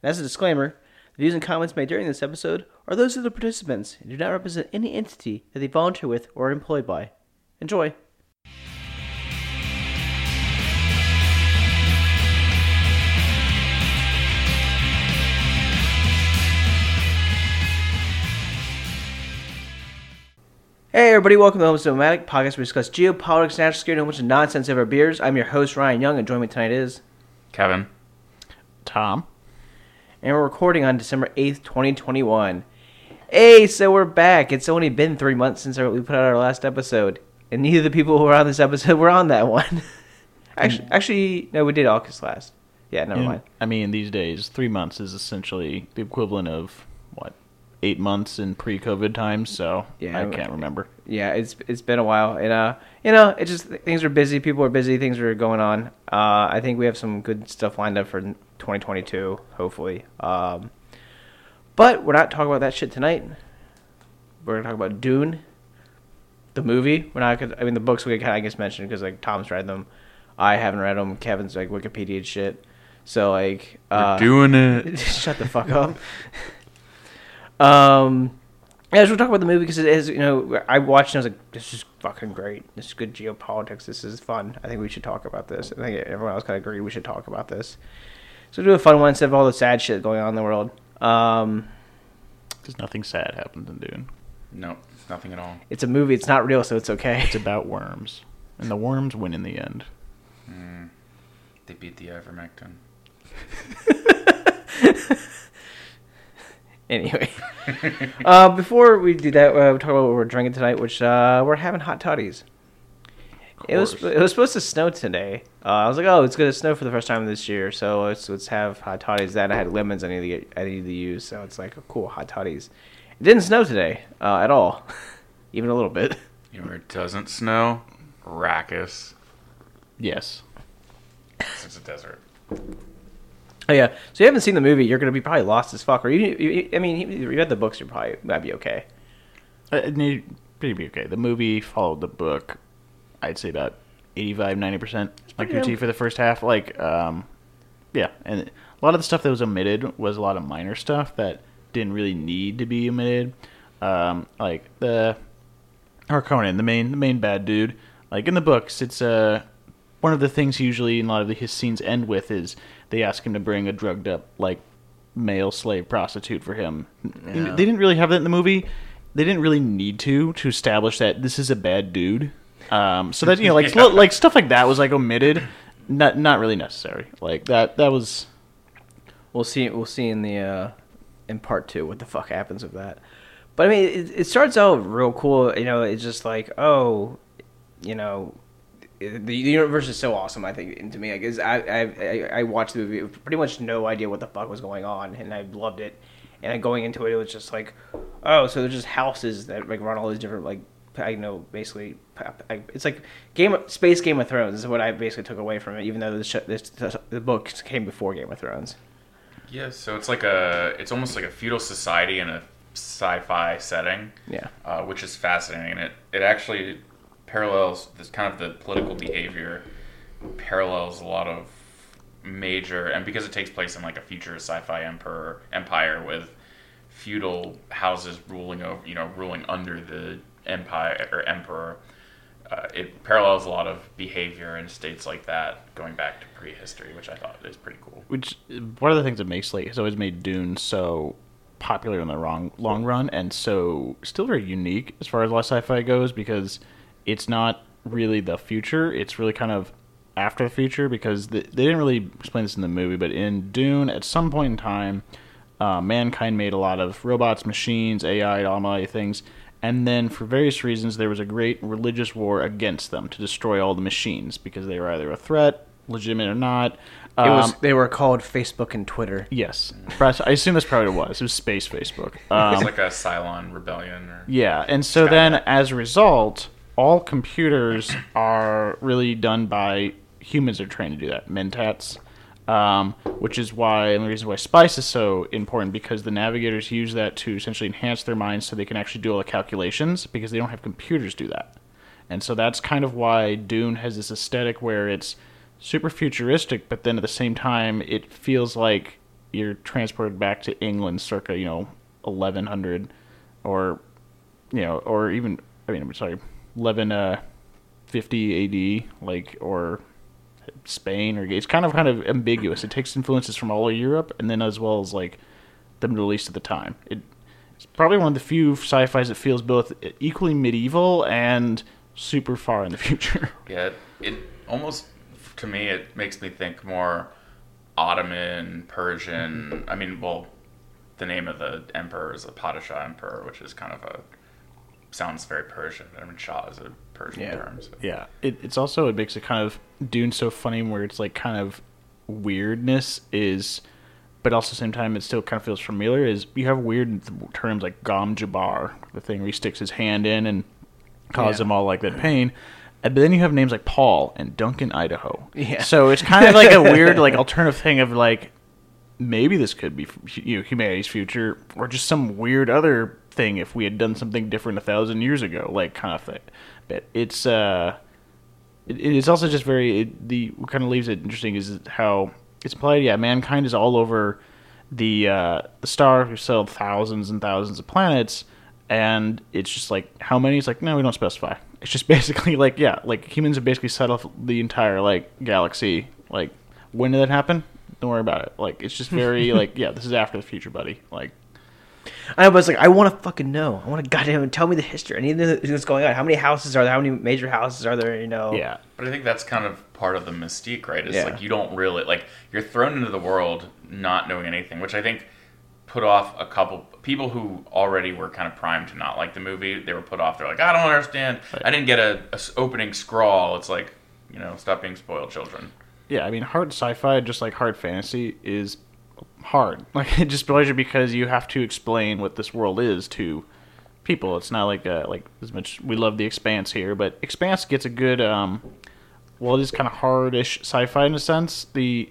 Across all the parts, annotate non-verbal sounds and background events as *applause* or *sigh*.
And as a disclaimer, the views and comments made during this episode are those of the participants and do not represent any entity that they volunteer with or are employed by. Enjoy. Hey everybody, welcome to the Homostomatic podcast where we discuss geopolitics, national security, and a bunch of nonsense over beers. I'm your host, Ryan Young, and joining me tonight is... Kevin. Tom. And we're recording on December 8th, 2021. Hey, so we're back. It's only been three months since we put out our last episode, and neither of the people who were on this episode were on that one. *laughs* actually, actually, no, we did August last. Yeah, never Yeah, mind. I mean, these days, three months is essentially the equivalent of eight months in pre-COVID times. So Yeah, I I- can't remember. Yeah, it's it's been a while, and uh, you know, it just things are busy. People are busy. Things are going on. Uh, I think we have some good stuff lined up for 2022, hopefully. Um, but we're not talking about that shit tonight. We're gonna talk about Dune, the movie. We're not. Gonna, I mean, the books we kind of I guess mentioned because like Tom's read them, I haven't read them. Kevin's like Wikipedia shit. So like, uh, Doing it. *laughs* Shut the fuck up. *laughs* um, yeah, so we'll talk about the movie because it is, you know, I watched and I was like, this is fucking great. This is good geopolitics. This is fun. I think we should talk about this. I think everyone else kind of agreed we should talk about this. So do a fun one instead of all the sad shit going on in the world. Um, Because nothing sad happens in Dune. No, nothing at all. it's a movie. It's not real, so it's okay. It's about worms, and the worms win in the end. They beat the ivermectin. *laughs* anyway, *laughs* uh, before we do that, uh, we'll talk about what we're drinking tonight, which uh, we're having hot toddies. It was it was supposed to snow today. Uh, I was like, oh, it's gonna snow for the first time this year, so let's let's have hot toddies. Then I had lemons I needed to get, I needed to use, so it's like, cool, hot toddies. It didn't snow today uh, at all, *laughs* even a little bit. You know where it doesn't snow? Arrakis. Yes. It's a desert. Oh yeah, so you haven't seen the movie, you're gonna be probably lost as fuck. Or you, you I mean, you read the books, you're probably might be okay. Uh, It need be okay. The movie followed the book. I'd say about 85, 90 percent accuracy for the first half. Like, um, yeah, and a lot of the stuff that was omitted was a lot of minor stuff that didn't really need to be omitted. Um, like the Harkonnen, the main the main bad dude. Like in the books, it's uh one of the things usually in a lot of the, his scenes end with is they ask him to bring a drugged up like male slave prostitute for him. Yeah. They didn't really have that in the movie. They didn't really need to to establish that this is a bad dude. Um, so that you know, like *laughs* Yeah. like stuff like that was like omitted. Not not really necessary. Like that that was We'll see. We'll see in the uh, in part two what the fuck happens with that. But I mean, it, it starts out real cool. You know, it's just like, oh, you know, the, the universe is so awesome. I think and to me, because I, I I I watched the movie, pretty much no idea what the fuck was going on, and I loved it. And going into it, it was just like, oh, so there's just houses that like run all these different like. I know basically, I- it's like Game of, Space Game of Thrones is what I basically took away from it. Even though the sh- this, the book came before Game of Thrones. Yeah, so it's like a, it's almost like a feudal society in a sci-fi setting, Yeah. uh, which is fascinating. It, it actually parallels this kind of the political behavior parallels a lot of major, and because it takes place in like a future sci-fi emperor empire with feudal houses ruling over, you know, ruling under the empire or emperor. Uh, it parallels a lot of behavior in states like that going back to prehistory, which I thought is pretty cool. which one of the things that makes like has always made Dune so popular in the wrong long run and so still very unique as far as sci-fi goes because it's not really the future it's really kind of after the future because the, they didn't really explain this in the movie but in Dune at some point in time uh, mankind made a lot of robots machines AI all my things and then for various reasons there was a great religious war against them to destroy all the machines because they were either a threat legitimate or not It was. Um, They were called Facebook and Twitter. Yes, I assume that's probably what it was. It was space Facebook. Um, it's like a Cylon rebellion. Or, yeah, and so Skynet. then as a result, all computers are really done by humans. Are trained to do that, mentats, um, which is why and the reason why spice is so important because the navigators use that to essentially enhance their minds so they can actually do all the calculations because they don't have computers do that. And so that's kind of why Dune has this aesthetic where it's super futuristic, but then at the same time, it feels like you're transported back to England circa you know 1100 or you know or even I mean I'm sorry 11 uh 50 AD like or Spain or it's kind of kind of ambiguous. It takes influences from all of Europe and then as well as like the Middle East at the time. It, it's probably one of the few sci-fi's that feels both equally medieval and super far in the *laughs* future. Yeah, it, it almost to me it makes me think more Ottoman, Persian. I mean, well, the name of the emperor is a Padishah emperor, which is kind of a sounds very Persian. I mean, Shah is a Persian Yeah. term. So. Yeah, it, it's also it makes it kind of Dune so funny where it's like kind of weirdness is, but also the same time it still kind of feels familiar. Is you have weird terms like Gom Jabbar, the thing where he sticks his hand in and causes Yeah. them all like that pain. But then you have names like Paul and Duncan, Idaho. Yeah. So it's kind of like a weird like alternative thing of like maybe this could be you know humanity's future or just some weird other thing if we had done something different a thousand years ago like kind of thing. But it's uh it, it is also just very it, the what kind of leaves it interesting is how it's implied yeah mankind is all over the uh the star who settled thousands and thousands of planets and it's just like how many? It's like no we don't specify. It's just *laughs* basically like yeah like humans have basically settled the entire like galaxy. Like when did that happen? Don't worry about it. Like it's just very *laughs* like yeah this is after the future buddy. Like I was like I want to fucking know. I want to goddamn tell me the history. I need to know what's going on. How many houses are there? How many major houses are there? You know. yeah But I think that's kind of part of the mystique, right? It's Yeah. like you don't really like you're thrown into the world not knowing anything, which I think put off a couple people who already were kind of primed to not like the movie. They were put off. They're like, I don't understand. I didn't get a opening scrawl. It's like, you know, stop being spoiled children. yeah, I mean, hard sci-fi, just like hard fantasy, is hard. *laughs* Like it just largely because you have to explain what this world is to people. It's not like uh, like as much we love the Expanse here, but Expanse gets a good um, well, it is kind of hardish sci-fi in a sense. The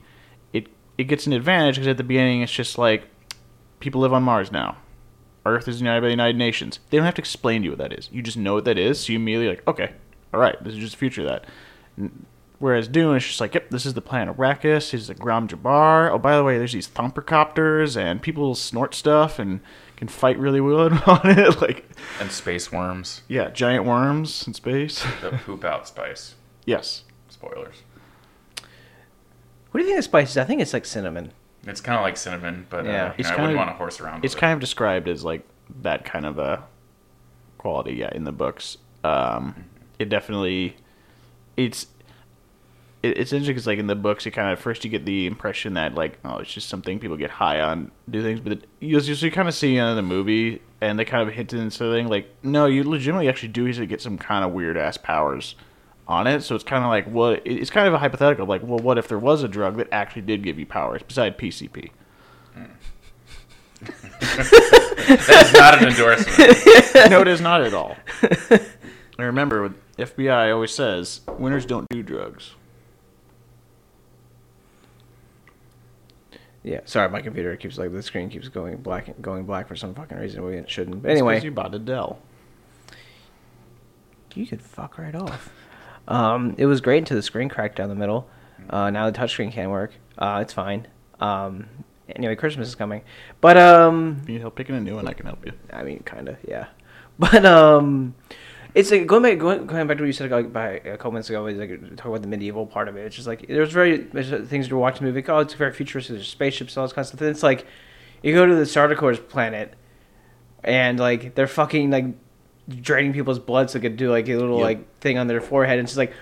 it it gets an advantage because at the beginning it's just like people live on Mars now. Earth is united by the United Nations. They don't have to explain to you what that is. You just know what that is. So you immediately like, okay, all right, this is just the future of that. N- Whereas Dune is just like, yep, this is the planet Arrakis. This is the Gram Jabbar. Oh, by the way, there's these thumpercopters and people snort stuff and can fight really well *laughs* on it. Like, And space worms yeah, giant worms in space. *laughs* The poop out spice. yes. Spoilers. What do you think of is? I think it's like cinnamon. It's kind of like cinnamon, but Yeah. uh, It's know, I kind wouldn't of- want to horse around. It's with kind of described as like that kind of a quality, yeah, in the books. Um, it definitely, it's it, it's interesting because like in the books, you kind of first you get the impression that like oh it's just something people get high on do things, but it, you you, you kind of see in the movie and they kind of hint into something like no, you legitimately actually do usually get some kind of weird ass powers on it. So it's kind of like what it- it's kind of a hypothetical like well what if there was a drug that actually did give you powers beside PCP. it. That's not an endorsement. *laughs* no, it is not at all. I remember, FBI always says winners don't do drugs. Yeah. Sorry, my computer keeps like the screen keeps going black, going black for some fucking reason. We it shouldn't. But anyway, you bought a Dell. you could fuck right off. *laughs* Um, it was great until the screen cracked down the middle. Uh, now the touchscreen can't work. Uh, it's fine. Um, anyway, Christmas is coming, but um, If you need help picking a new one, I can help you. I mean, kind of, yeah. *laughs* But um, it's like going back, going, going back to what you said like by a couple minutes ago. Is like talk about the medieval part of it. It's just like there's very there's things you're watching the movie. Like, oh, it's very futuristic. There's spaceships, all this kind of stuff. And it's like you go to the Sardaukar planet, and like they're fucking like draining people's blood so they could do like a little Yep. like thing on their forehead. And it's just like,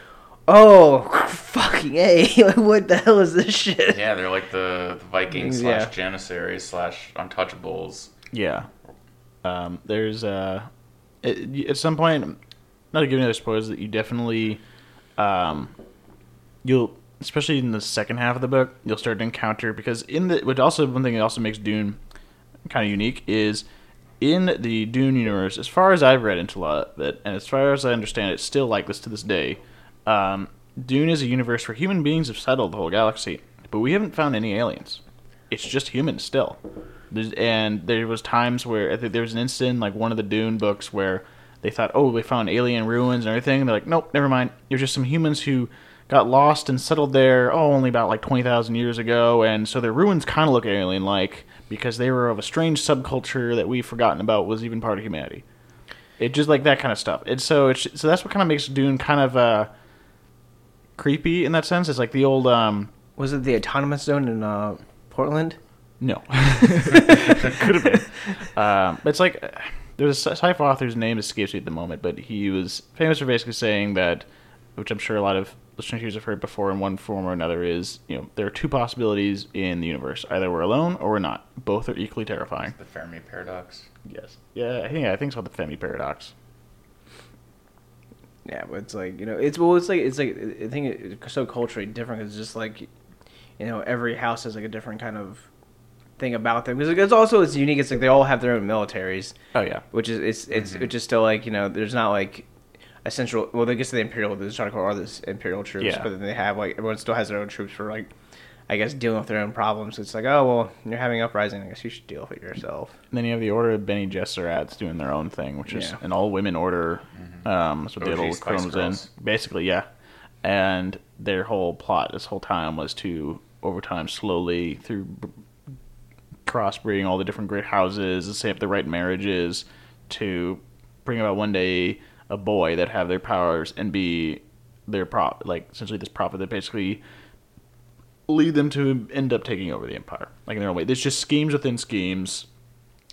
oh, *laughs* fucking a, like, what the hell is this shit? yeah, they're like the, the Vikings Yeah. slash Janissaries slash Untouchables. Yeah. Um, there's uh, it, at some point, not to give any other spoilers, that you definitely, um, you'll especially in the second half of the book, you'll start to encounter because in the which also one thing that also makes Dune kind of unique is in the Dune universe, as far as I've read into a lot of it, and as far as I understand, it's still like this to this day. Um, Dune is a universe where human beings have settled the whole galaxy, but we haven't found any aliens. It's just humans still. There's, and there was times where I think there was an incident in, like one of the Dune books where they thought, oh, they found alien ruins and everything. And they're like, nope, never mind. You're just some humans who got lost and settled there. Oh, only about like twenty thousand years ago, and so their ruins kind of look alien-like because they were of a strange subculture that we've forgotten about was even part of humanity. It just like that kind of stuff. And so it's so that's what kind of makes Dune kind of uh, creepy in that sense. It's like the old um, Was it the autonomous zone in uh, Portland? no, It could have been. *laughs* Um, it's like there's a sci-fi author's name escapes me at the moment, but he was famous for basically saying that, which I'm sure a lot of listeners have heard before in one form or another, is you know there are two possibilities in the universe: either we're alone or we're not. Both are equally terrifying. The Fermi paradox. Yes. Yeah, I think yeah, I think it's called the Fermi paradox. Yeah, but it's like you know, it's well, it's like it's like I think it's so culturally different. It's just like, you know, every house has like a different kind of thing about them because it's also it's unique. It's like they all have their own militaries, Oh yeah. which is it's it's which is still like you know, there's not like a central. Well, I guess the imperial, the Shark are the imperial troops, Yeah. but then they have like everyone still has their own troops for like, I guess dealing with their own problems. It's like, oh well, you're having uprising. I guess you should deal with it yourself. And then you have the Order of Bene Gesserits doing their own thing, which is Yeah. an all women order. Um, that's what the little comes in. Basically, yeah. And their whole plot this whole time was to, over time, slowly through b- crossbreeding all the different great houses, and set up the right marriages, to bring about one day a boy that have their powers and be their prop, like essentially this prophet that basically lead them to end up taking over the empire, like in their own way. There's just schemes within schemes.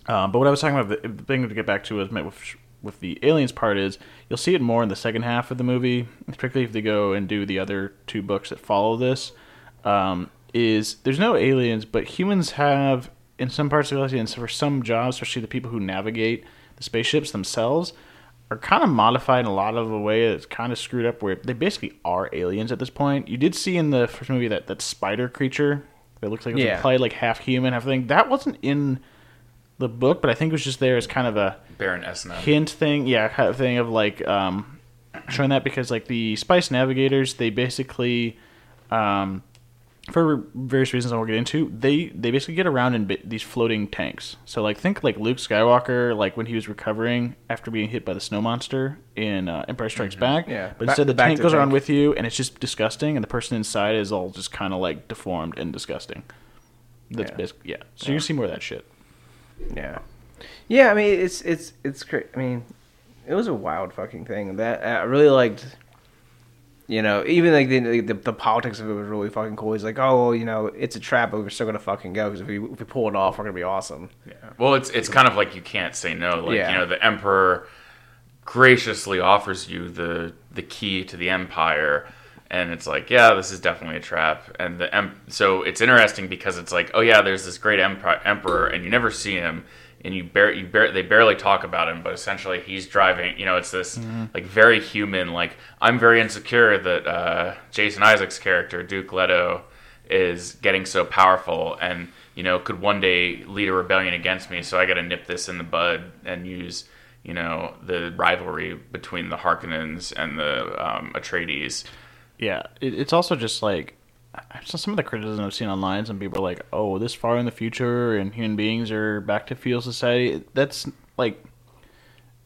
Um, but what I was talking about, the, thing to get back to was with with the aliens part is you'll see it more in the second half of the movie, particularly if they go and do the other two books that follow this. Um, is there's no aliens, but humans have in some parts of the galaxy, and for some jobs, especially the people who navigate the spaceships themselves, are kind of modified in a lot of a way that's kind of screwed up. Where they basically are aliens at this point. You did see in the first movie that that spider creature that looks like it was Yeah. implied like half human, half thing. That wasn't in the book, but I think it was just there as kind of a Baron Esna. hint thing, yeah, kind of thing of like um, showing that because like the Spice Navigators, they basically, um, for various reasons I won't get into, they they basically get around in these floating tanks. So like think like Luke Skywalker, like when he was recovering after being hit by the snow monster in uh, Empire Strikes Back. Yeah. but instead the tank goes around with you, and it's just disgusting, and the person inside is all just kind of like deformed and disgusting. That's Yeah. basically yeah. So you're see more of that shit. Yeah, yeah. I mean, it's it's it's great. I mean, it was a wild fucking thing. That I really liked. You know, even like the, the the politics of it was really fucking cool. He's like, oh, well, you know, it's a trap, but we're still gonna fucking go because if we if we pull it off, we're gonna be awesome. Yeah. Well, it's it's kind of like you can't say no. Like Yeah. you know, the emperor graciously offers you the the key to the empire, and it's like, yeah, this is definitely a trap. And the em- so it's interesting because it's like, oh yeah, there's this great emperor, and you never see him, and you bar- you bar- they barely talk about him, but essentially he's driving. You know, it's this like very human. Like I'm very insecure that uh, Jason Isaac's character Duke Leto is getting so powerful and you know could one day lead a rebellion against me so i got to nip this in the bud and use you know the rivalry between the harkonnens and the um, atreides Yeah, it's also just like so some of the criticism I've seen online. Some people are like, "Oh, this far in the future, and human beings are back to feudal society." That's like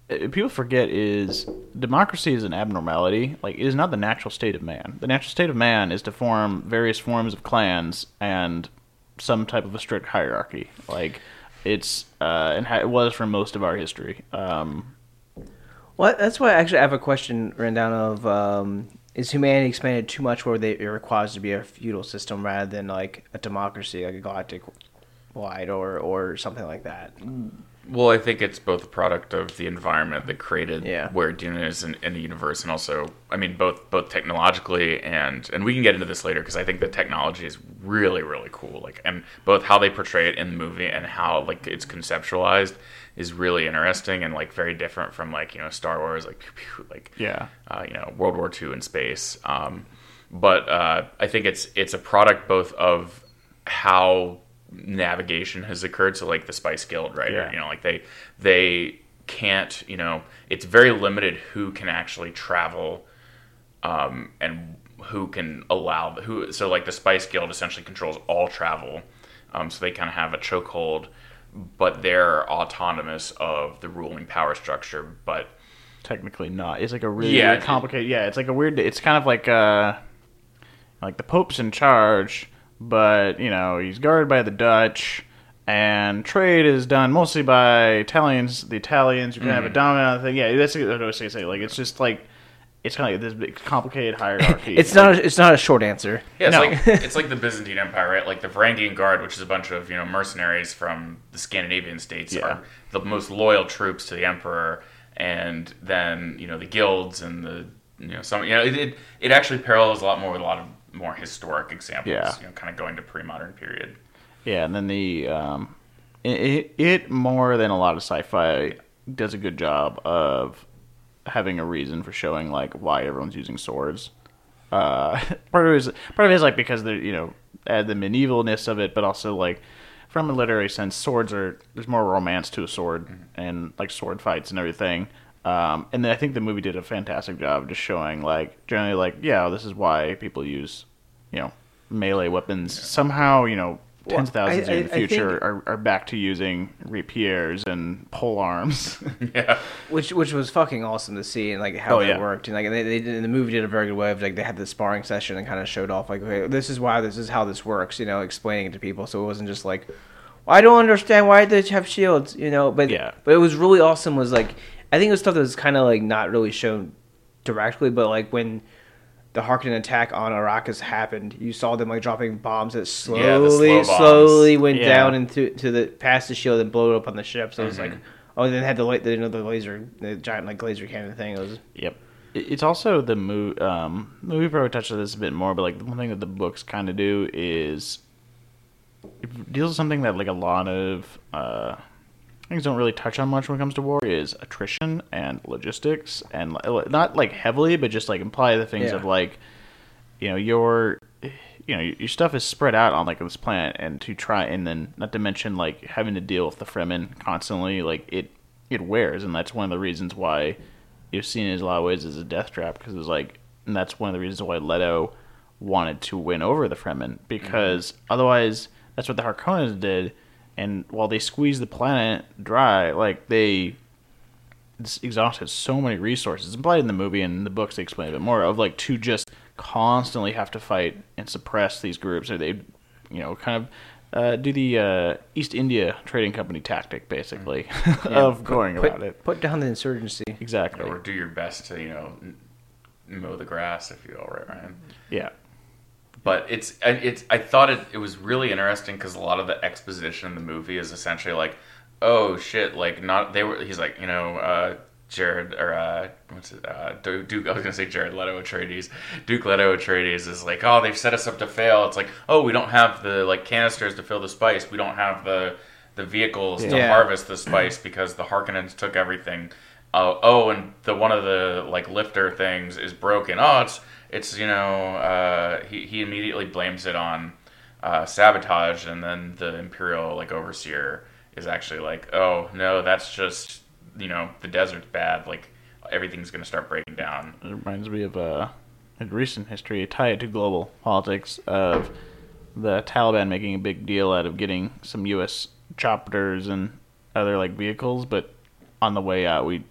people forget is democracy is an abnormality. Like it is not the natural state of man. The natural state of man is to form various forms of clans and some type of a strict hierarchy. Like it's uh, and it was for most of our history. Um, Well, that's why actually I actually have a question written down of um, is humanity expanded too much where they, it requires to be a feudal system rather than like a democracy, like a galactic wide or or something like that? well i think it's both a product of the environment that created Yeah. where dune is in, in the universe and also i mean both both technologically and and we can get into this later because i think the technology is really really cool like and both how they portray it in the movie and how like it's conceptualized is really interesting and like very different from like you know star wars like pew, *laughs* pew, like Yeah. uh, you know World War II in space. Um, but uh, I think it's it's a product both of how navigation has occurred. So like the Spice Guild, right? Yeah. You know, like they they can't. You know, it's very limited who can actually travel, um, and who can allow who. So like the Spice Guild essentially controls all travel. Um, so they kind of have a chokehold, but they're autonomous of the ruling power structure. But technically not. It's like a really, Yeah, really complicated. Yeah, it's like a weird. It's kind of like uh, like the Pope's in charge, but you know he's guarded by the Dutch, and trade is done mostly by Italians. The Italians are gonna have a dominant thing. Yeah, that's what I was gonna say. Like it's just like it's kind of like this big complicated *laughs* hierarchy. It's not. A, it's not a short answer. Yeah, it's No. like *laughs* it's like the Byzantine Empire, right? Like the Varangian Guard, which is a bunch of you know mercenaries from the Scandinavian states, Yeah. are the most loyal troops to the emperor, and then you know the guilds and the you know some you know it it, it actually parallels a lot more with a lot of more historic examples. Yeah. you know, kind of going to pre-modern period. Yeah, and then the um, it, it more than a lot of sci-fi does a good job of having a reason for showing like why everyone's using swords. Uh, *laughs* part of it is part of it is like because they're you know add the medievalness of it, but also like from a literary sense, swords are there's more romance to a sword and like sword fights and everything. Um, and then I think the movie did a fantastic job of just showing like generally like yeah this is why people use you know melee weapons somehow you know Well, tens of thousands I- in the I- I future think- are, are back to using rapiers and pole arms. *laughs* yeah, which which was fucking awesome to see and like how Oh, that yeah. worked and like they, they did the movie did a very good way of like they had the sparring session and kind of showed off like okay this is why this is how this works you know explaining it to people so it wasn't just like well, I don't understand why they have shields you know but Yeah. but it was really awesome was like I think it was stuff that was kind of like not really shown directly but like when the Harkonnen attack on Arrakis happened. You saw them like dropping bombs that slowly, Yeah, slow slowly went Yeah. down into to the past the shield and blew it up on the ship. So it was like, oh, and then had the la- the, you know, the laser, the giant like laser cannon thing. It was Yep. It's also the movie. Um, the movie probably touched on this a bit more, but like the one thing that the books kind of do is it deals with something that like a lot of uh, things don't really touch on much when it comes to war is attrition and logistics, and not like heavily, but just like imply the things Yeah. of like you know your you know your stuff is spread out on like this planet and to try and then not to mention like having to deal with the fremen constantly like it it wears and that's one of the reasons why you've seen it in a lot of ways as a death trap because it's like and that's one of the reasons why Leto wanted to win over the Fremen mm-hmm. because otherwise that's what the Harkonnens did and while they squeeze the planet dry like they it's exhausted so many resources. It's implied in the movie and in the books they explain a bit more of like to just constantly have to fight and suppress these groups, or they, you know, kind of uh, do the uh, East India Trading Company tactic, basically, *laughs* of going put, about it. Put down the insurgency. Exactly. or do your best to you know mow the grass, if you will, right, Ryan? Yeah. But it's it's I thought it it was really interesting because a lot of the exposition in the movie is essentially like, oh shit, like not they were he's like you know uh, Jared or uh, what's it uh, Duke I was gonna say Jared Leto Atreides Duke Leto Atreides is like oh they've set us up to fail it's like oh we don't have the like canisters to fill the spice we don't have the the vehicles to Yeah. harvest the spice because the Harkonnens took everything. Uh, oh, and the one of the like lifter things is broken. Oh, it's it's you know uh, he he immediately blames it on uh, sabotage, and then the imperial like overseer is actually like, oh no, that's just you know the desert's bad. Like everything's gonna start breaking down. It reminds me of uh, in recent history, tie it to global politics of the Taliban making a big deal out of getting some U.S. choppers and other like vehicles, but on the way out, we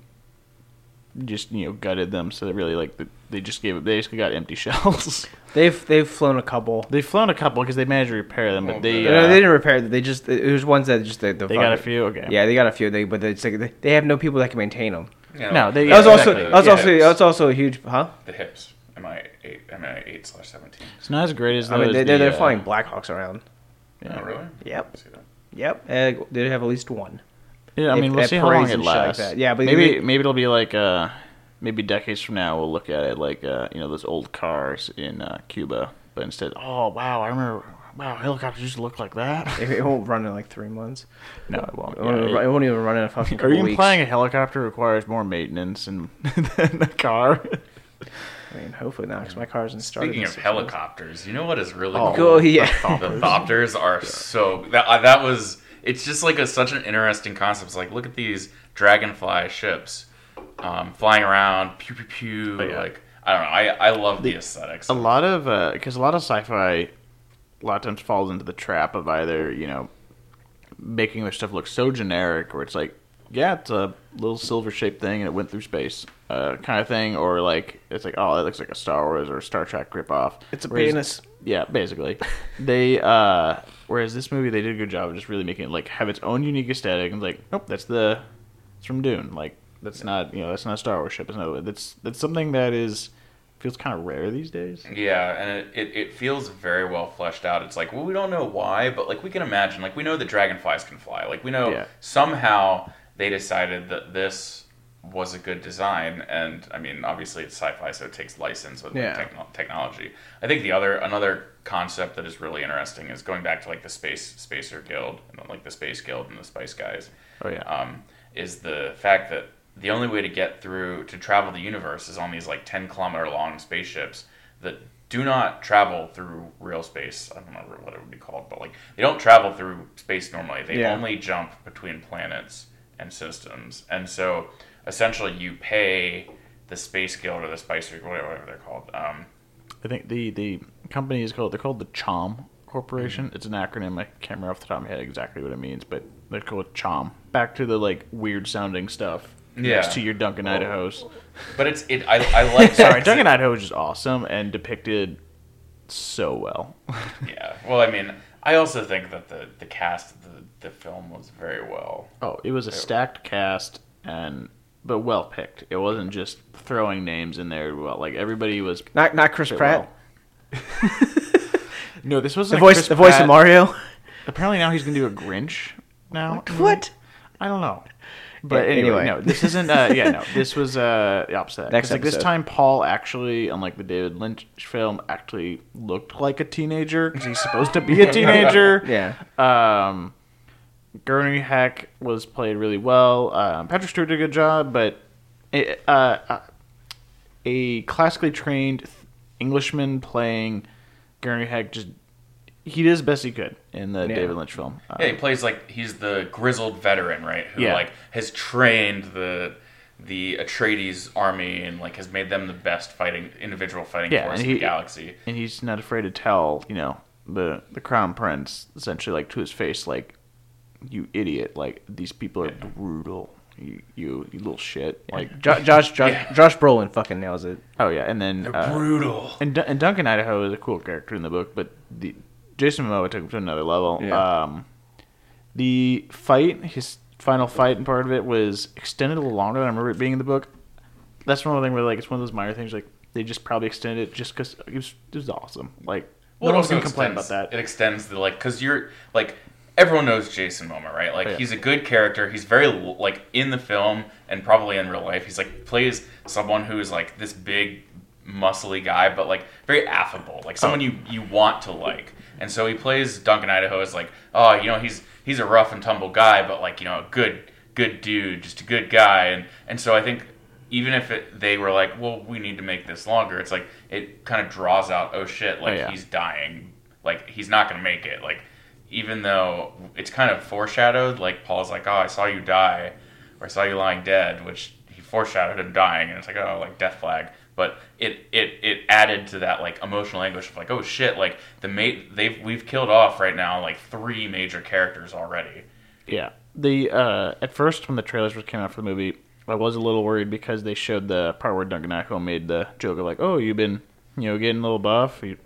just you know gutted them. So they really like the, they just gave it. They basically got empty *laughs* shells. They've they've flown a couple. They've flown a couple because they managed to repair them, but Oh, they good. No, uh, they didn't repair. it. They just it was ones that just the, the they got a fucking- few. Okay. Yeah, they got a few. They but it's like they, they have no people that can maintain them. You know, No, they- That was Yeah, also exactly. that was Yeah. also that was also a huge huh? the hips. Mi eight, mi eight slash seventeen. It's not as great as I mean they, the, they're, they're uh, flying Blackhawks around. yeah. Oh really? Yep. See that. Yep, uh, they have at least one. Yeah, I If- mean, we'll see how long it and shit like lasts. Yeah, but maybe maybe it'll be like uh, maybe decades from now we'll look at it like uh, you know those old cars in uh, Cuba, but instead, oh wow, I remember, wow, helicopters used to look like that. *laughs* It, it won't run in like three months. no, it won't. It won't, even, it- it won't even run in a fucking. *laughs* are couple you weeks. implying a helicopter requires more maintenance and, *laughs* than a car? I mean, hopefully not, because my car's in started. Speaking in of six months. helicopters, you know what is really Oh. cool? Oh, yeah. The Thopters are so that uh, that was it's just like a, such an interesting concept. It's like look at these dragonfly ships um, flying around, pew pew pew. Oh, yeah. Like I don't know, I I love the, aesthetics. a lot of because a lot of sci-fi a lot of times falls into the trap of either you know making their stuff look so generic or it's like yeah, it's a little silver shaped thing and it went through space, uh, kind of thing, or like it's like oh, that looks like a Star Wars or Star Trek ripoff. It's a Whereas- penis. Yeah, basically. *laughs* they uh, whereas this movie they did a good job of just really making it like have its own unique aesthetic and like nope, that's the it's from Dune. Like that's not you know that's not a Star Wars ship. It's not that's that's something that is feels kind of rare these days. Yeah, and it, it, it feels very well fleshed out. It's like, well, we don't know why, but like we can imagine. Like we know that dragonflies can fly. Like we know Yeah. somehow they decided that this was a good design. And I mean, obviously it's sci-fi, so it takes license with Yeah. techno- technology. I think the other another concept that is really interesting is going back to like the space spacer guild and like the space guild and the spice guys Oh yeah. um, is the fact that the only way to get through to travel the universe is on these like 10 kilometer long spaceships that do not travel through real space. I don't remember what it would be called, but like they don't travel through space normally. They Yeah. only jump between planets and systems. And so essentially you pay the space guild or the spice or whatever whatever they're called. Um, I think the the company is called they're called the CHOAM Corporation. Mm-hmm. It's an acronym. I can't remember off the top of my head exactly what it means, but they're called CHOAM. Back to the like weird sounding stuff. Yeah. Next to your Duncan Idaho's. but it's it. I, I like *laughs* Sorry, Duncan Idaho is just awesome and depicted so well. *laughs* Yeah. Well, I mean, I also think that the the cast of the the film was very well. oh, it was a stacked cast and but well picked. It wasn't just throwing names in there. Well, like everybody was. Not not Chris Pratt. well. *laughs* no, this was The voice Chris the voice Pratt. of Mario. Apparently now he's gonna do a Grinch. Now What? I don't know. But anyway, anyway. no, this isn't. Uh, yeah, no, this was uh, the opposite. Next like this episode. time, Paul actually, unlike the David Lynch film, actually looked like a teenager because he's supposed to be a *laughs* teenager. Yeah. Um, Gurney Halleck was played really well. Um, Patrick Stewart did a good job, but it, uh, uh, a classically trained Englishman playing Gurney Halleck just he did as best he could in the Yeah. David Lynch film. Uh, Yeah, he plays like he's the grizzled veteran, right? Who Yeah. like has trained the the Atreides army and like has made them the best fighting individual fighting Yeah, force in the galaxy. and he's not afraid to tell you know the the crown prince essentially like to his face like you idiot like these people are brutal you you, you little shit like Jo- Josh Josh, Yeah. Josh Brolin fucking nails it. oh yeah and then uh, brutal. and, Dun- and Duncan Idaho is a cool character in the book but the Jason Momoa took him to another level Yeah. um the fight his final fight and part of it was extended a little longer than I remember it being in the book that's one of the things where like it's one of those minor things like they just probably extended it just because it was, it was awesome like Well, no one's gonna complain about that It extends the like because you're like everyone knows Jason Momoa, right? Like Oh, yeah. he's a good character. He's very like in the film and probably in real life. He's like plays someone who's like this big, muscly guy, but like very affable, like someone Oh. you you want to like. And so he plays Duncan Idaho as like, oh, you know, he's he's a rough and tumble guy, but like you know, a good good dude, just a good guy. And and so I think even if it, they were like, well, we need to make this longer, it's like it kind of draws out, oh shit, like oh, yeah. he's dying, like he's not gonna make it, like even though it's kind of foreshadowed, like Paul's like, oh, I saw you die, or I saw you lying dead, which he foreshadowed him dying, and it's like, oh, like death flag. But it it it added to that like emotional anguish of like, oh shit, like the mate they've we've killed off right now like three major characters already. Yeah. The uh, at first when the trailers came out for the movie, I was a little worried because they showed the part where Duncan Idaho made the joke of like, "Oh, you've been, you know, getting a little buff, you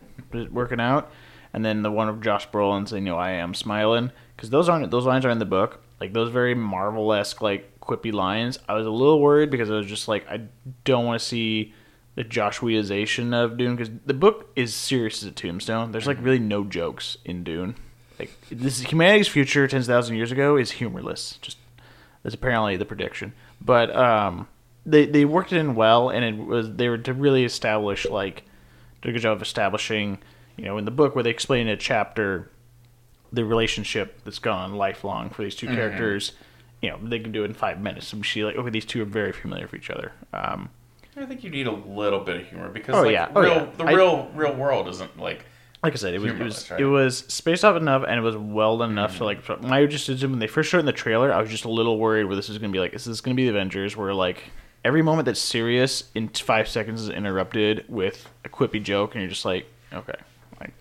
working out," and then the one of Josh Brolin saying, "You know, I am smiling," because those aren't those lines are in the book, like those very Marvel esque like quippy lines. I was a little worried because I was just like, I don't want to see the Joshuaization of Dune because the book is serious as a tombstone. There's like really no jokes in Dune. Like this is humanity's future ten thousand years ago is humorless. Just that's apparently the prediction. But um, they they worked it in well, and it was they were to really establish like did a good job of establishing. You know, in the book where they explain in a chapter the relationship that's gone lifelong for these 2 characters. You know, they can do it in five minutes. And she like, okay, these two are very familiar with each other. Um, I think you need a little bit of humor because Oh, like yeah. Oh, real, yeah. the I- real real world isn't like like I said, it was it was right? it was spaced out enough and it was well done enough to mm. like. My just when they first showed it in the trailer, I was just a little worried where this is going to be like. Is this going to be the Avengers? Where like every moment that's serious in five seconds is interrupted with a quippy joke, and you're just like, okay, like,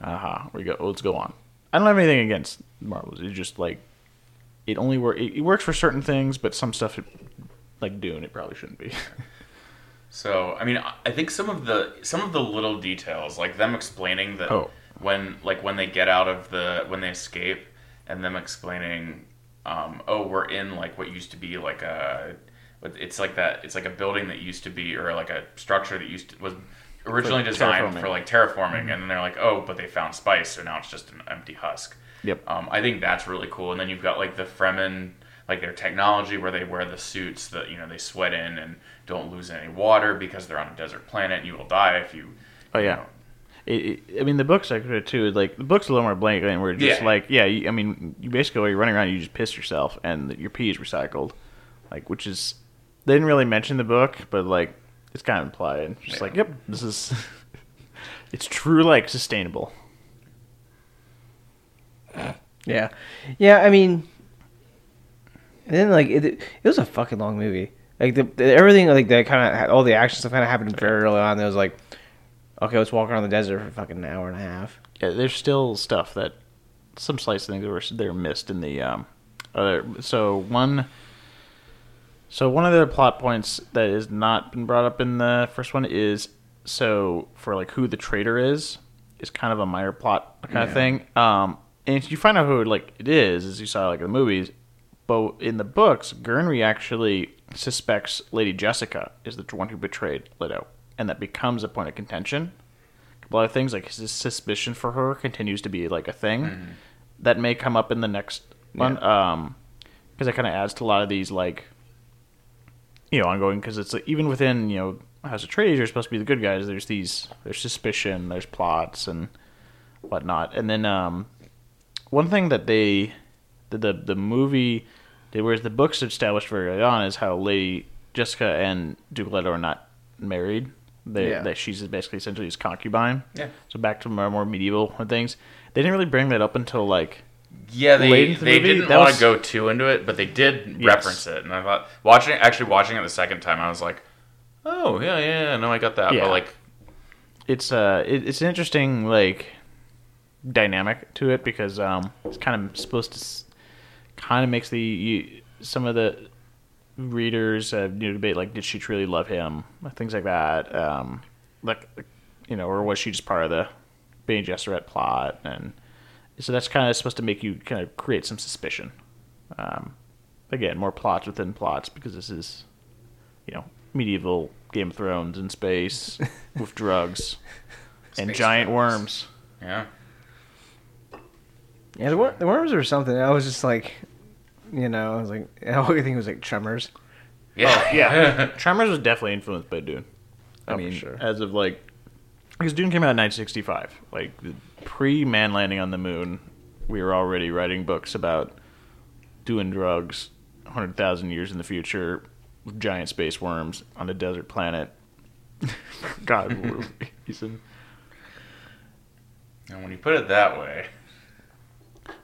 aha, we go. Let's go on. I don't have anything against Marvels. It's just like it only work it, it works for certain things, but some stuff it, like Dune it probably shouldn't be. *laughs* So I mean, I think some of the some of the little details, like them explaining that Oh. when like when they get out of the when they escape, and them explaining, um, oh, we're in like what used to be like a, it's like that, it's like a building that used to be or like a structure that used to was originally For designed for like terraforming, and then they're like, oh, but they found spice, so now it's just an empty husk. Yep. Um, I think that's really cool. And then you've got like the Fremen, like their technology where they wear the suits that you know they sweat in and don't lose any water because they're on a desert planet. and You will die if you. Oh you yeah. know- It, it, I mean, the book's like that too. Like the book's a little more blank, and we're just Yeah. like, yeah. You, I mean, you basically while you're running around, you just piss yourself, and your pee is recycled, like which is they didn't really mention the book, but like it's kind of implied. Just Yeah. like, yep, this is *laughs* it's true, like sustainable. Yeah, yeah. I mean, and then like it, it was a fucking long movie. Like the, the everything like that kind of all the action stuff kind of happened very early on. It was like, okay, let's walk around the desert for fucking an hour and a half. Yeah, there's still stuff that some slice things that were they're missed in the um other. So one. So one of the plot points that has not been brought up in the first one is so for like who the traitor is is kind of a minor plot kind of thing. Um, and you find out who like it is, as you saw like in the movies, but in the books, Gurney actually suspects Lady Jessica is the one who betrayed Leto, and that becomes a point of contention. A lot of things like his suspicion for her continues to be like a thing that may come up in the next one. Um, because it kind of adds to a lot of these like you know ongoing because it's like, even within you know House Atreides you're supposed to be the good guys. There's these there's suspicion, there's plots and whatnot, and then um, one thing that they the the, the movie whereas the books established very early on is how Lady Jessica and Duke Leto are not married. They, Yeah. That she's basically essentially his concubine. Yeah. So back to more, more medieval things. They didn't really bring that up until like Yeah, Late they the they movie, didn't that want was- to go too into it, but they did Yes. reference it, and I thought watching actually watching it the second time, I was like, oh yeah, yeah, yeah, no, I got that. Yeah. But like, it's uh it, it's an interesting like dynamic to it because um it's kind of supposed to kind of makes the you, some of the readers uh, you know, debate like did she truly love him things like that um like you know or was she just part of the Bene Gesserit plot and so that's kind of supposed to make you kind of create some suspicion um again more plots within plots because this is you know medieval Game of Thrones in space *laughs* with drugs *laughs* and Space giant drugs. worms. yeah, Yeah, the, wor- the worms or something. I was just like, you know, I was like, *laughs* I think it was like Tremors. yeah, Oh, yeah. *laughs* Tremors was definitely influenced by Dune. I Oh, mean, sure. as of like, because Dune came out in 1965, like pre man landing on the moon, we were already writing books about doing drugs 100,000 years in the future with giant space worms on a desert planet. *laughs* God, what reason. And when you put it that way,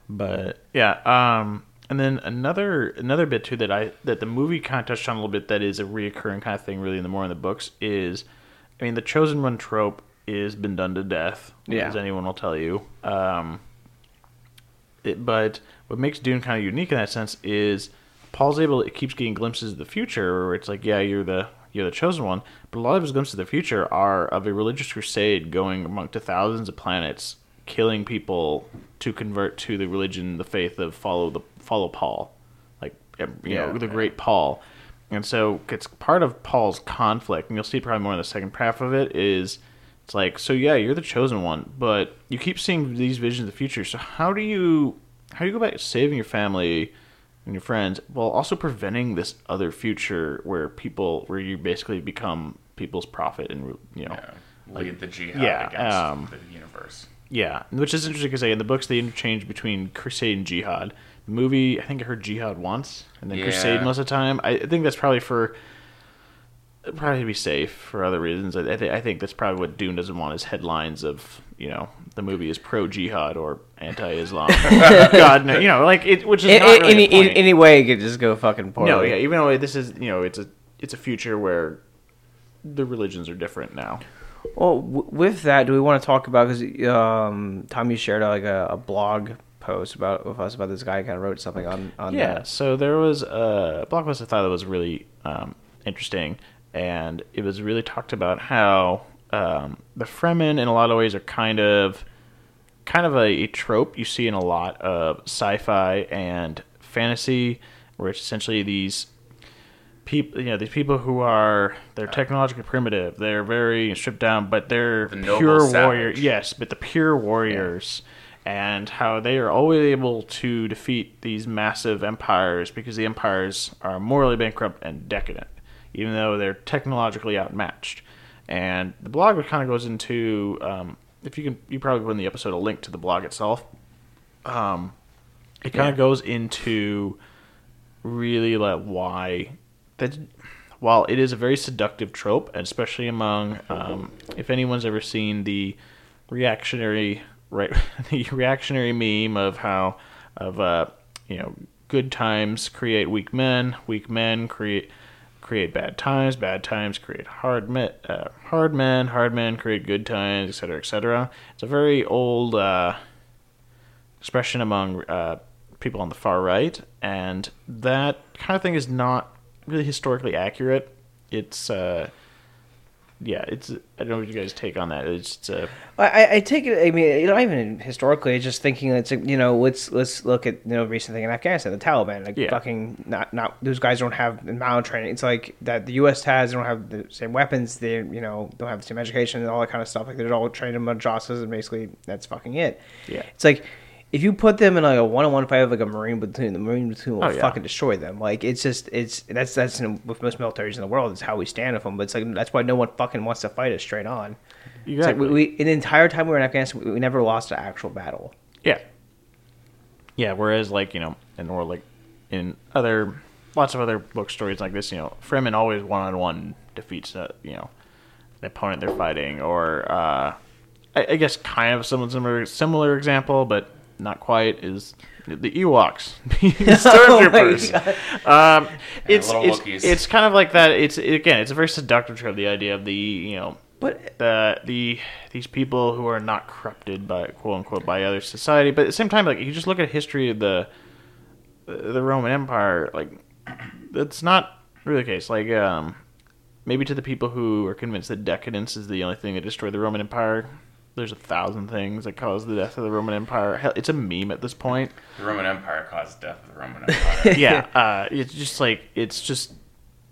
But yeah, um, and then another another bit too that I that the movie kind of touched on a little bit that is a reoccurring kind of thing really in the more in the books is, I mean the chosen one trope is been done to death, Yeah. as anyone will tell you. Um, it, but what makes Dune kind of unique in that sense is Paul's able it keeps getting glimpses of the future where it's like yeah you're the you're the chosen one, but a lot of his glimpses of the future are of a religious crusade going among to thousands of planets, killing people to convert to the religion, the faith of follow the follow Paul, like you Yeah. know the great Paul, and so it's part of Paul's conflict, and you'll see probably more in the second half of it is. It's like so yeah, you're the chosen one, but you keep seeing these visions of the future. So how do you how do you go about saving your family and your friends while also preventing this other future where people where you basically become people's prophet and you know yeah, lead the jihad yeah, against um, the universe. Yeah, which is interesting because in the books they interchange between crusade and jihad. The movie, I think I heard jihad once, and then Yeah. crusade most of the time. I think that's probably for probably to be safe for other reasons. I, I, th- I think that's probably what Dune doesn't want is headlines of you know the movie is pro jihad or anti Islam. *laughs* God, no, you know, like it, which is In, not really any, any way, it could just go fucking poorly. no, yeah, even though this is you know it's a it's a future where the religions are different now. Well, w- with that, do we want to talk about because um, Tommy shared uh, like a, a blog post about with us about this guy kind of wrote something on on yeah. that. So there was a blog post I thought that was really um, interesting, and it was really talked about how um, the Fremen, in a lot of ways, are kind of kind of a, a trope you see in a lot of sci-fi and fantasy, where it's essentially these people, you know, these people who are they're technologically primitive, they're very stripped down, but they're The pure warriors. Yes, but the pure warriors. And how they are always able to defeat these massive empires because the empires are morally bankrupt and decadent, even though they're technologically outmatched. And the blog kind of goes into, um, if you can, you probably put in the episode a link to the blog itself. Um, it kind Yeah. of goes into really like why that while it is a very seductive trope, especially among um, if anyone's ever seen the reactionary right *laughs* the reactionary meme of how of uh you know good times create weak men, weak men create create bad times, bad times create hard men, uh, hard men, hard men create good times, etc., etc. It's a very old uh, expression among uh, people on the far right, and that kind of thing is not really historically accurate. It's uh, yeah, it's I don't know what you guys take on that. It's, it's uh, I, I take it. I mean, you know, even historically, just thinking it's you know, let's let's look at you know recent thing in Afghanistan, the Taliban, like Yeah. fucking not not those guys don't have amount training. It's like that the U.S. has, they don't have the same weapons, they you know don't have the same education and all that kind of stuff. Like they're all trained in madrasas, and basically that's fucking it. Yeah. it's like. If you put them in like a one-on-one fight with like a marine platoon, the marine platoon will Oh, yeah. fucking destroy them. Like it's just it's that's that's in, with most militaries in the world. It's how we stand with them. But it's like that's why no one fucking wants to fight us straight on. It's like exactly we, we, the entire time we were in Afghanistan, we, we never lost an actual battle. Yeah. Yeah, whereas like, you know, and or like in other lots of other book stories like this, you know, Fremen always one on one defeats uh, you know, the opponent they're fighting or uh I, I guess kind of some similar similar example, but not quite is the Ewoks, *laughs* *laughs* stormtroopers. um, it's it's, Wookiees. it's kind of like that. It's again, it's a very seductive trope. The idea of the you know But the the these people who are not corrupted by quote unquote by other society, but at the same time, like you just look at history of the the Roman Empire, like that's not really the case. Like um, maybe to the people who are convinced that decadence is the only thing that destroyed the Roman Empire, there's a thousand things that caused the death of the Roman Empire. Hell, it's a meme at this point. The Roman Empire caused the death of the Roman Empire. *laughs* yeah, uh, it's just like it's just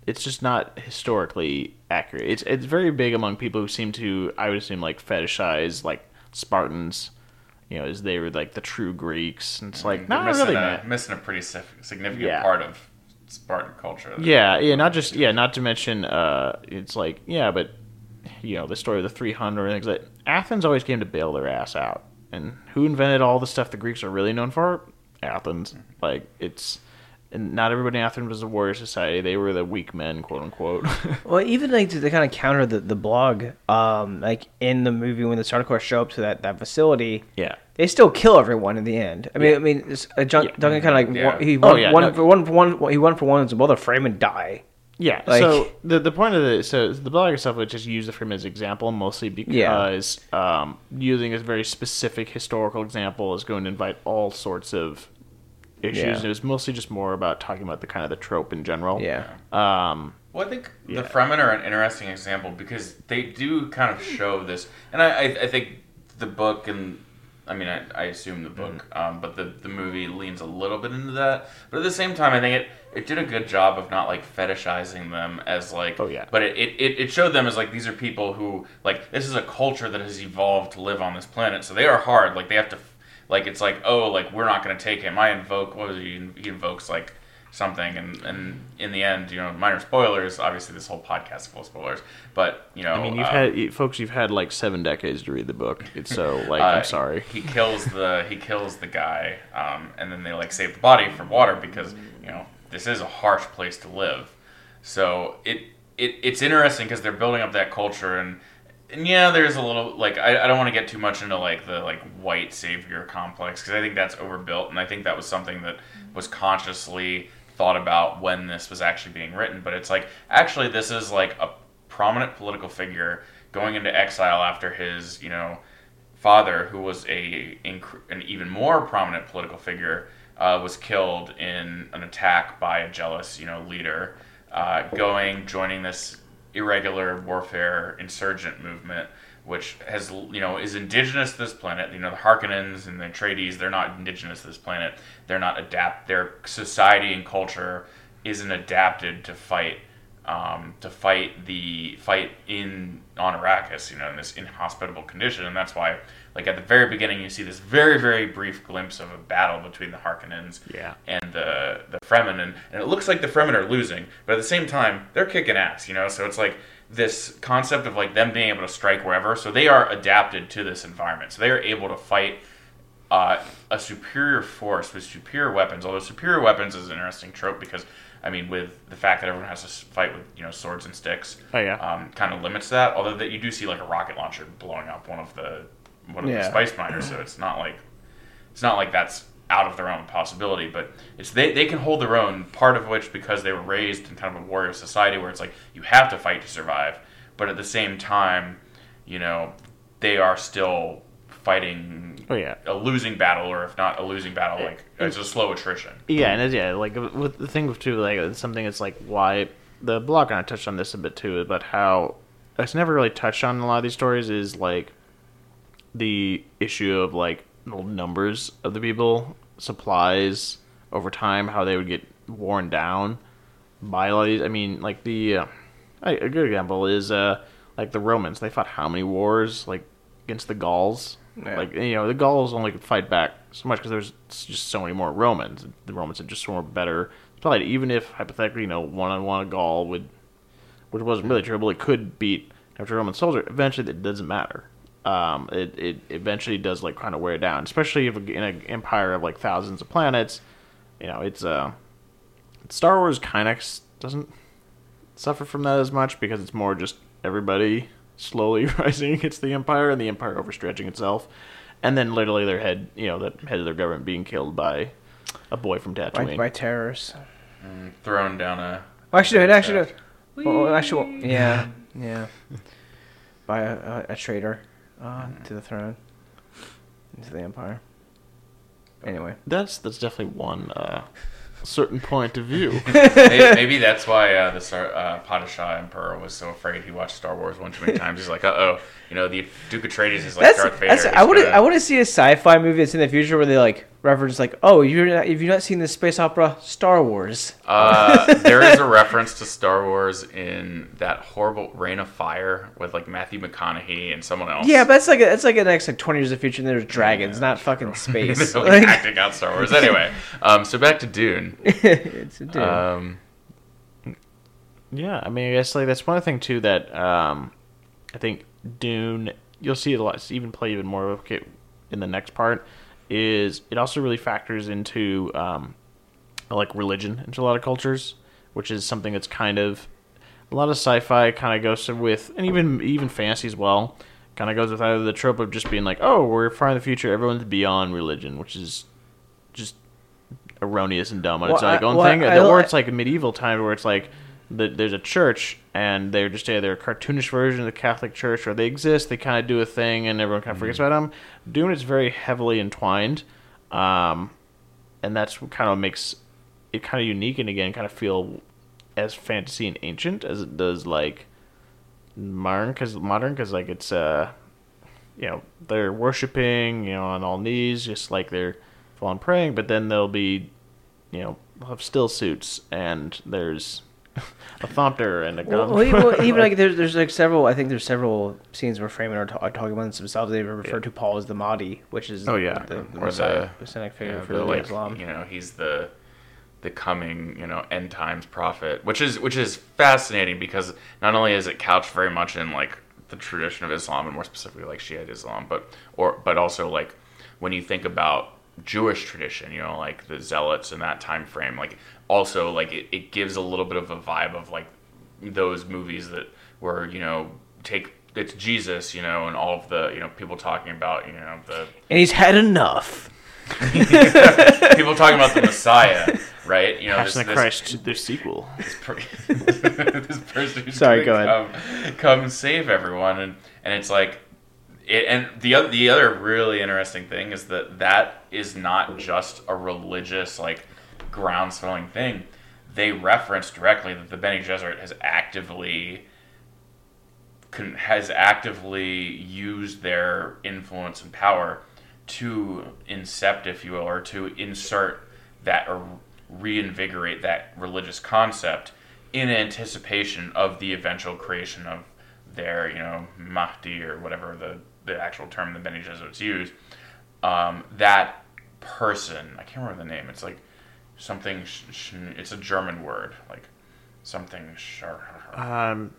it's just not historically accurate. It's it's very big among people who seem to I would assume like fetishize like Spartans, you know, as they were like the true Greeks. And it's like They're not missing really, a, man. missing a pretty significant Yeah. part of Spartan culture. Yeah, yeah, not just yeah, not to mention uh, it's like yeah, but you know the story of the 300 and things like Athens always came to bail their ass out. And who invented all the stuff the Greeks are really known for? Athens. Like it's and not everybody in Athens was a warrior society. They were the weak men, quote unquote. *laughs* well, even like to, to kind of counter the, the blog, um, like in the movie when the Sardaukar show up to that, that facility, yeah. they still kill everyone in the end. I mean, Yeah. I mean, it's, uh, Jun- Yeah. Duncan kind of like Yeah. won- he Oh, won, yeah, one, no. for one for one he won for one as well. The Fremen die. Yeah. Like- so the the point of the so the blog itself would just use the Fremen as example mostly because um, using a very specific historical example is going to invite all sorts of issues. Yeah. And it was mostly just more about talking about the kind of the trope in general. Yeah. Um, Well, I think Yeah. the Fremen are an interesting example because they do kind of show this, and I, I, I think the book and I mean I, I assume the book, Mm-hmm. um, but the the movie leans a little bit into that. But at the same time, I think it it did a good job of not like fetishizing them as like. Oh, yeah. But it, it, it showed them as like these are people who like this is a culture that has evolved to live on this planet, so they are hard. Like they have to. Like it's like oh like we're not going to take him. I invoke what was he? He invokes like something and, and in the end you know minor spoilers obviously this whole podcast is full of spoilers but you know I mean, you've uh, had folks, you've had like seven decades to read the book. It's so *laughs* like uh, I'm sorry. he kills the he kills the guy um, and then they like save the body from water because you know this is a harsh place to live so it, it it's interesting because they're building up that culture and and yeah there's a little like I, I don't want to get too much into like the like white savior complex because I think that's overbuilt and I think that was something that was consciously thought about when this was actually being written but it's like actually this is like a prominent political figure going into exile after his you know father, who was a an even more prominent political figure, uh, was killed in an attack by a jealous, you know, leader, uh, going joining this irregular warfare insurgent movement, which has you know is indigenous to this planet. You know, the Harkonnens and the Atreides, they're not indigenous to this planet. They're not adapt. Their society and culture isn't adapted to fight um, to fight the fight in on Arrakis, you know, in this inhospitable condition, and that's why, like at the very beginning, you see this very very brief glimpse of a battle between the Harkonnens Yeah. and the the Fremen, and, and it looks like the Fremen are losing, but at the same time, they're kicking ass, you know. So it's like this concept of like them being able to strike wherever, so they are adapted to this environment, so they are able to fight uh, a superior force with superior weapons. Although superior weapons is an interesting trope because, I mean, with the fact that everyone has to fight with you know swords and sticks, Oh, yeah. um, kind of limits that. Although that you do see like a rocket launcher blowing up one of the one of the Yeah. spice miners, so it's not like it's not like that's out of their own possibility, but it's they, they can hold their own. Part of which because they were raised in kind of a warrior society where it's like you have to fight to survive, but at the same time, you know, they are still fighting Oh yeah. a losing battle, or if not a losing battle, eh, like it's a slow attrition. Yeah, and it's, yeah, like with the thing with too, like it's something that's like why the blog kind of touched on this a bit too, about how it's never really touched on in a lot of these stories is like the issue of like the numbers of the people, supplies over time, how they would get worn down by a lot of these. I mean, like the uh, a good example is uh like the Romans. They fought how many wars like against the Gauls? Yeah. Like you know, the Gauls only could fight back so much because there's just so many more Romans. The Romans had just so more better. Probably even if hypothetically, you know, one on one a Gaul would, which wasn't really true, but it could beat after a Roman soldier. Eventually, it doesn't matter. Um, it it eventually does like kind of wear down, especially if in an empire of like thousands of planets. You know, it's uh, Star Wars kind of doesn't suffer from that as much because it's more just everybody slowly *laughs* rising against the empire and the empire overstretching itself, and then literally their head, you know, the head of their government being killed by a boy from by, Tatooine. by terrorists. Mm, thrown down a. Well, actually, no, it actually, well, well, actually, well, yeah, yeah, by a, a, a traitor uh, to the throne, into the empire. Anyway, That's that's definitely one uh, certain point of view. *laughs* maybe, maybe that's why uh, the Star, uh, Padishah Emperor was so afraid he watched Star Wars one too many times. He's like, uh oh, you know, the Duke Atreides is like that's, Darth Vader. that's He's I want to I want to see a sci-fi movie that's in the future where they like reference like, oh, you're not, if you've not seen the space opera Star Wars. Uh, *laughs* there is a reference to Star Wars in that horrible Reign of Fire with like Matthew McConaughey and someone else. Yeah, but that's like a, that's like the next like twenty years of the future, and there's dragons, not fucking *laughs* space. They're, like, acting out Star Wars. Anyway, *laughs* um, so back to Dune. it's a dude. Um, Yeah, I mean, I guess like that's one thing too that um, I think Dune. You'll see it a lot, even play even more of it in the next part. Is it also really factors into um, like religion into a lot of cultures, which is something that's kind of a lot of sci-fi kind of goes with, and even even fantasy as well. Kind of goes with either the trope of just being like, oh, we're far in the future, everyone's beyond religion, which is just erroneous and dumb on its Well, I- own well, thing, I- or it's like a medieval time where it's like the, there's a church and they're just either a cartoonish version of the Catholic Church, or they exist, they kind of do a thing, and everyone kind of forgets about them. Dune is very heavily entwined, um, and that's what kind of makes it kind of unique, and again, kind of feel as fantasy and ancient as it does like modern, because modern, because like it's uh, you know, they're worshiping, you know, on all knees, just like they're full on praying, but then they'll be, you know, have still suits, and there's *laughs* a Thopter and a Well, gun. well, even, well, *laughs* even like there's there's like several. I think there's several scenes where Fremen are, ta- are talking about themselves. They refer Yeah. to Paul as the Mahdi, which is Oh, yeah. the, the Or Messiah, the- Messianic figure yeah, for the, the like, Islam. you know, he's the the coming, you know, end times prophet, which is which is fascinating because not only is it couched very much in like the tradition of Islam and more specifically like Shiite Islam, but or but also like when you think about Jewish tradition, you know, like the zealots in that time frame, like also like it, it gives a little bit of a vibe of like those movies that were, you know, take it's Jesus, you know, and all of the, you know, people talking about, you know, the and he's had enough. *laughs* people talking about the Messiah, right? You know, Passion of this, Christ, their sequel. this, per- *laughs* this person who's Sorry, gonna go come, come save everyone, and and it's like it, and the other the other really interesting thing is that that is not just a religious like groundswelling thing. They reference directly that the Bene Gesserit has actively con- has actively used their influence and power to incept, if you will, or to insert that or reinvigorate that religious concept in anticipation of the eventual creation of their, you know, Mahdi or whatever the, the actual term the Bene Gesserits use. Um, that person, I can't remember the name. It's like something. Sh- sh- it's a German word, like something. Um,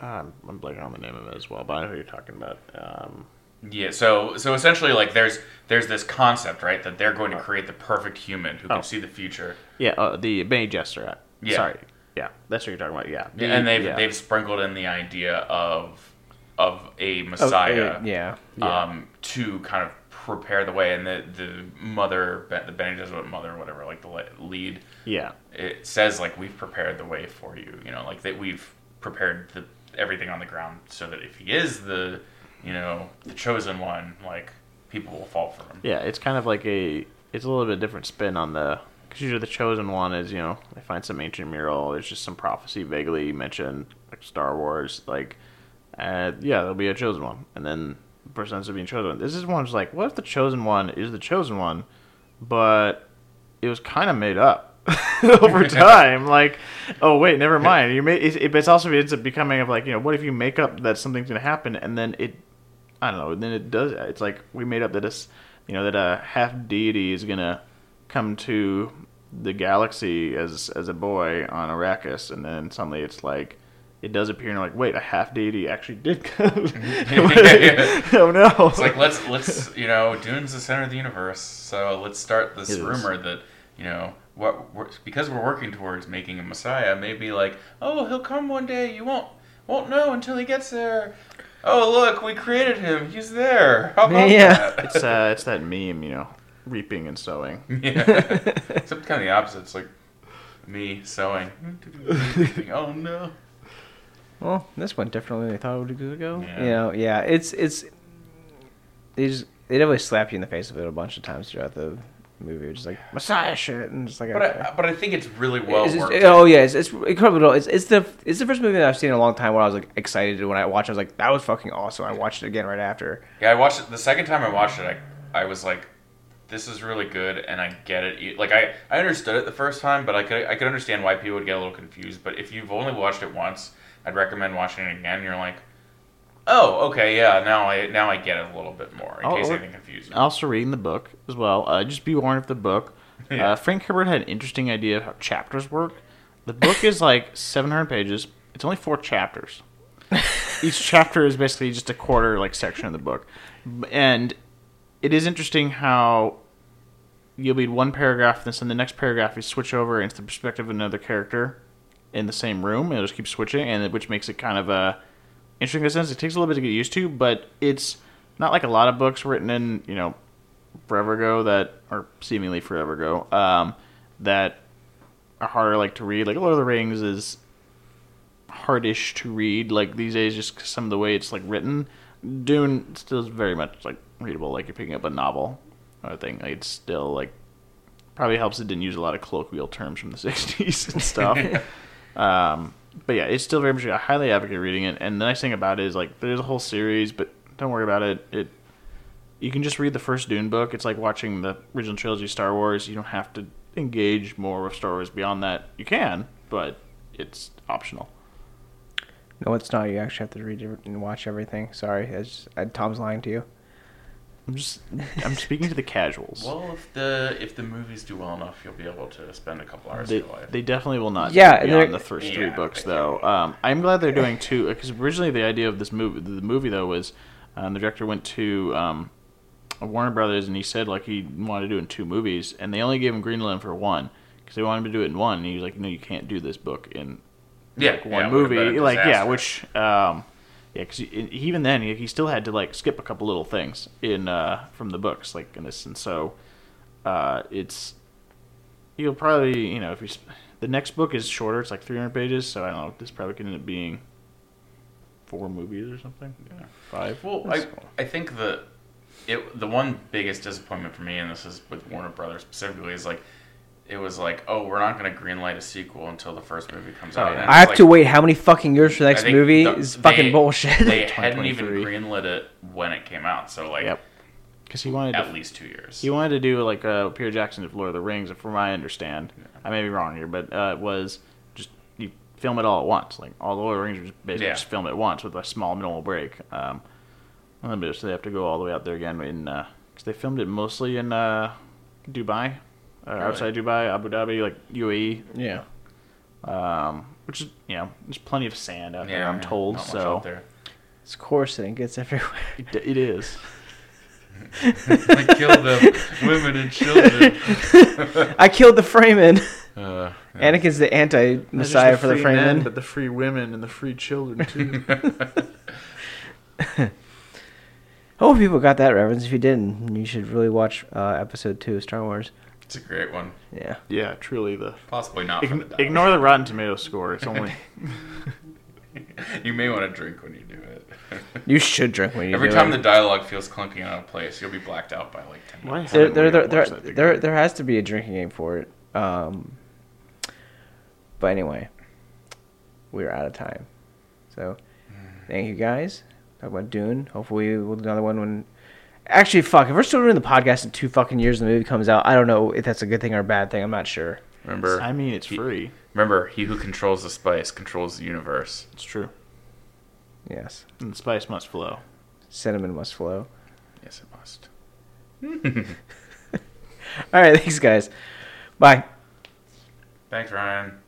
um, I'm blanking on the name of it as well, but I know who you're talking about. Um, Yeah, so so essentially, like there's there's this concept, right, that they're going to create the perfect human who can Oh. see the future, yeah, uh, the Bene Gesserit. Yeah. Sorry. Yeah, that's what you're talking about. Yeah. The- and they've yeah. they've sprinkled in the idea of of a messiah, yeah. Yeah. um, to kind of prepare the way, and the the mother, the Bene Gesserit mother, whatever, like the lead, Yeah. it says like we've prepared the way for you, you know, like that we've prepared the everything on the ground so that if he is the, you know, the chosen one, like people will fall for him. Yeah, it's kind of like a it's a little bit different spin on the because usually the chosen one is you know they find some ancient mural. There's just some prophecy vaguely mentioned like Star Wars. Like, uh, yeah, there'll be a chosen one, and then the person ends up being chosen. This is one's like, what if the chosen one is the chosen one, but it was kind of made up *laughs* over *laughs* time? Like, oh wait, never mind. You made it, it, it's also ends up becoming of like you know what if you make up that something's gonna happen and then it I don't know. Then it does. It's like we made up that this, you know, that a half deity is gonna come to the galaxy as as a boy on Arrakis, and then suddenly it's like it does appear, and you're like, wait, a half deity actually did come. *laughs* *laughs* Yeah. oh no! It's like let's let's you know Dune's the center of the universe, so let's start this It is. rumor that you know what we're, because we're working towards making a Messiah. Maybe like oh he'll come one day. You won't won't know until he gets there. Oh look, we created him. He's there. How about Yeah. that? *laughs* it's uh, it's that meme, you know, reaping and sowing. yeah. Except kind of the opposite. It's like me sewing. oh no. Well, this went differently than they thought it would go. Yeah. You know, yeah, it's it's they just they definitely slap you in the face with it a bunch of times throughout the movie. It's just like Messiah shit, and just like But okay. I, but I think it's really well It's worked. oh yeah, it's, it's incredible. It's, it's the it's the first movie that I've seen in a long time where I was like excited when I watched. it. I was like, that was fucking awesome. I watched it again right after. Yeah, I watched it the second time I watched it. I I was like, this is really good, and I get it. Like I I understood it the first time, but I could I could understand why people would get a little confused. But if you've only watched it once, I'd recommend watching it again. You're like, oh, okay, yeah, now I now I get it a little bit more in Oh, case anything confused you. Also reading the book as well. Uh, just be warned of the book. Yeah. *laughs* Uh, Frank Herbert had an interesting idea of how chapters work. The book is like 700 pages. It's only four chapters. *laughs* Each chapter is basically just a quarter like section of the book, and it is interesting how you'll read one paragraph, and then the next paragraph you switch over into the perspective of another character in the same room, and it'll just keep switching, and it- which makes it kind of uh, interesting in a sense. It takes a little bit to get used to, but it's not like a lot of books written in you know forever ago that or seemingly forever ago um, that are harder like to read. Like Lord of the Rings is hardish to read like these days just 'cause some of the way it's like written. Dune still is very much like readable like you're picking up a novel or thing. Like it's still like probably helps it didn't use a lot of colloquial terms from the *laughs* 60s and stuff. *laughs* um, but yeah, it's still very much I highly advocate reading it. And the nice thing about it is like there's a whole series, but don't worry about it. It you can just read the first Dune book. It's like watching the original trilogy Star Wars. You don't have to engage more with Star Wars beyond that. You can, but it's optional. No, it's not. You actually have to read and watch everything. Sorry, it's, uh, Tom's lying to you. I'm just I'm speaking to the casuals. Well, if the if the movies do well enough, you'll be able to spend a couple hours they, of your life. they definitely will not Yeah, yeah, and beyond the first three Yeah, books though. Um, I'm glad they're doing two because originally the idea of this movie, the movie though, was um, the director went to um, Warner Brothers and he said like he wanted to do it in two movies, and they only gave him Greenland for one because they wanted him to do it in one. And he was like, no, you can't do this book in yeah, like, yeah, one it movie. Like yeah, which um, yeah, because even then he, he still had to like skip a couple little things in uh, from the books like in this, and so uh, it's you'll probably you know if you the next book is shorter, it's like 300 pages, so I don't know this probably could end up being four movies or something. Yeah. Five. Well, I, cool. I think the it the one biggest disappointment for me, and this is with Warner Brothers specifically, is like it was like, oh, we're not going to greenlight a sequel until the first movie comes out. Oh, yeah. I have like- to wait how many fucking years for the next movie the- is fucking they- bullshit. They *laughs* hadn't even 2023. greenlit it when it came out, so like Yep. Because he wanted at to, least two years. he wanted to do like uh, Peter Jackson did Lord of the Rings, from what I understand. I may be wrong here, but uh, it was just you film it all at once. Like all the Lord of the Rings was basically Yeah. just film it once with a small minimal break. Um, and then so they have to go all the way out there again in because they filmed it mostly in uh, Dubai, uh, Really? outside Dubai, Abu Dhabi, like UAE. yeah. um, which is you know there's plenty of sand out there. I'm told, not much so out there. It's coarse and it gets *laughs* everywhere. it, it is. *laughs* I killed them, women and children. *laughs* I killed the Fremen. Uh, Anakin's the anti-messiah for the Fremen. but the free women and the free children too. I hope people got that reference. If you didn't, you should really watch uh, episode two of Star Wars. It's a great one. Yeah. yeah, truly the. Possibly not for the ignore the Rotten Tomato score. It's only *laughs* You may want to drink when you do it. *laughs* You should drink when you Every do time it. the dialogue feels clunky and out of place, you'll be blacked out by like ten Why minutes. there, there, there, there, there, there has to be a drinking game for it. Um, but anyway, we're out of time. So, thank you guys. Talk about Dune. Hopefully, we'll do another one when. Actually, fuck. If we're still doing the podcast in two fucking years and the movie comes out, I don't know if that's a good thing or a bad thing. I'm not sure. Remember, I mean, it's he- free. remember, he who controls the spice controls the universe. It's true. Yes. And the spice must flow. Cinnamon must flow. Yes, it must. *laughs* All right. Thanks, guys. Bye. Thanks, Ryan.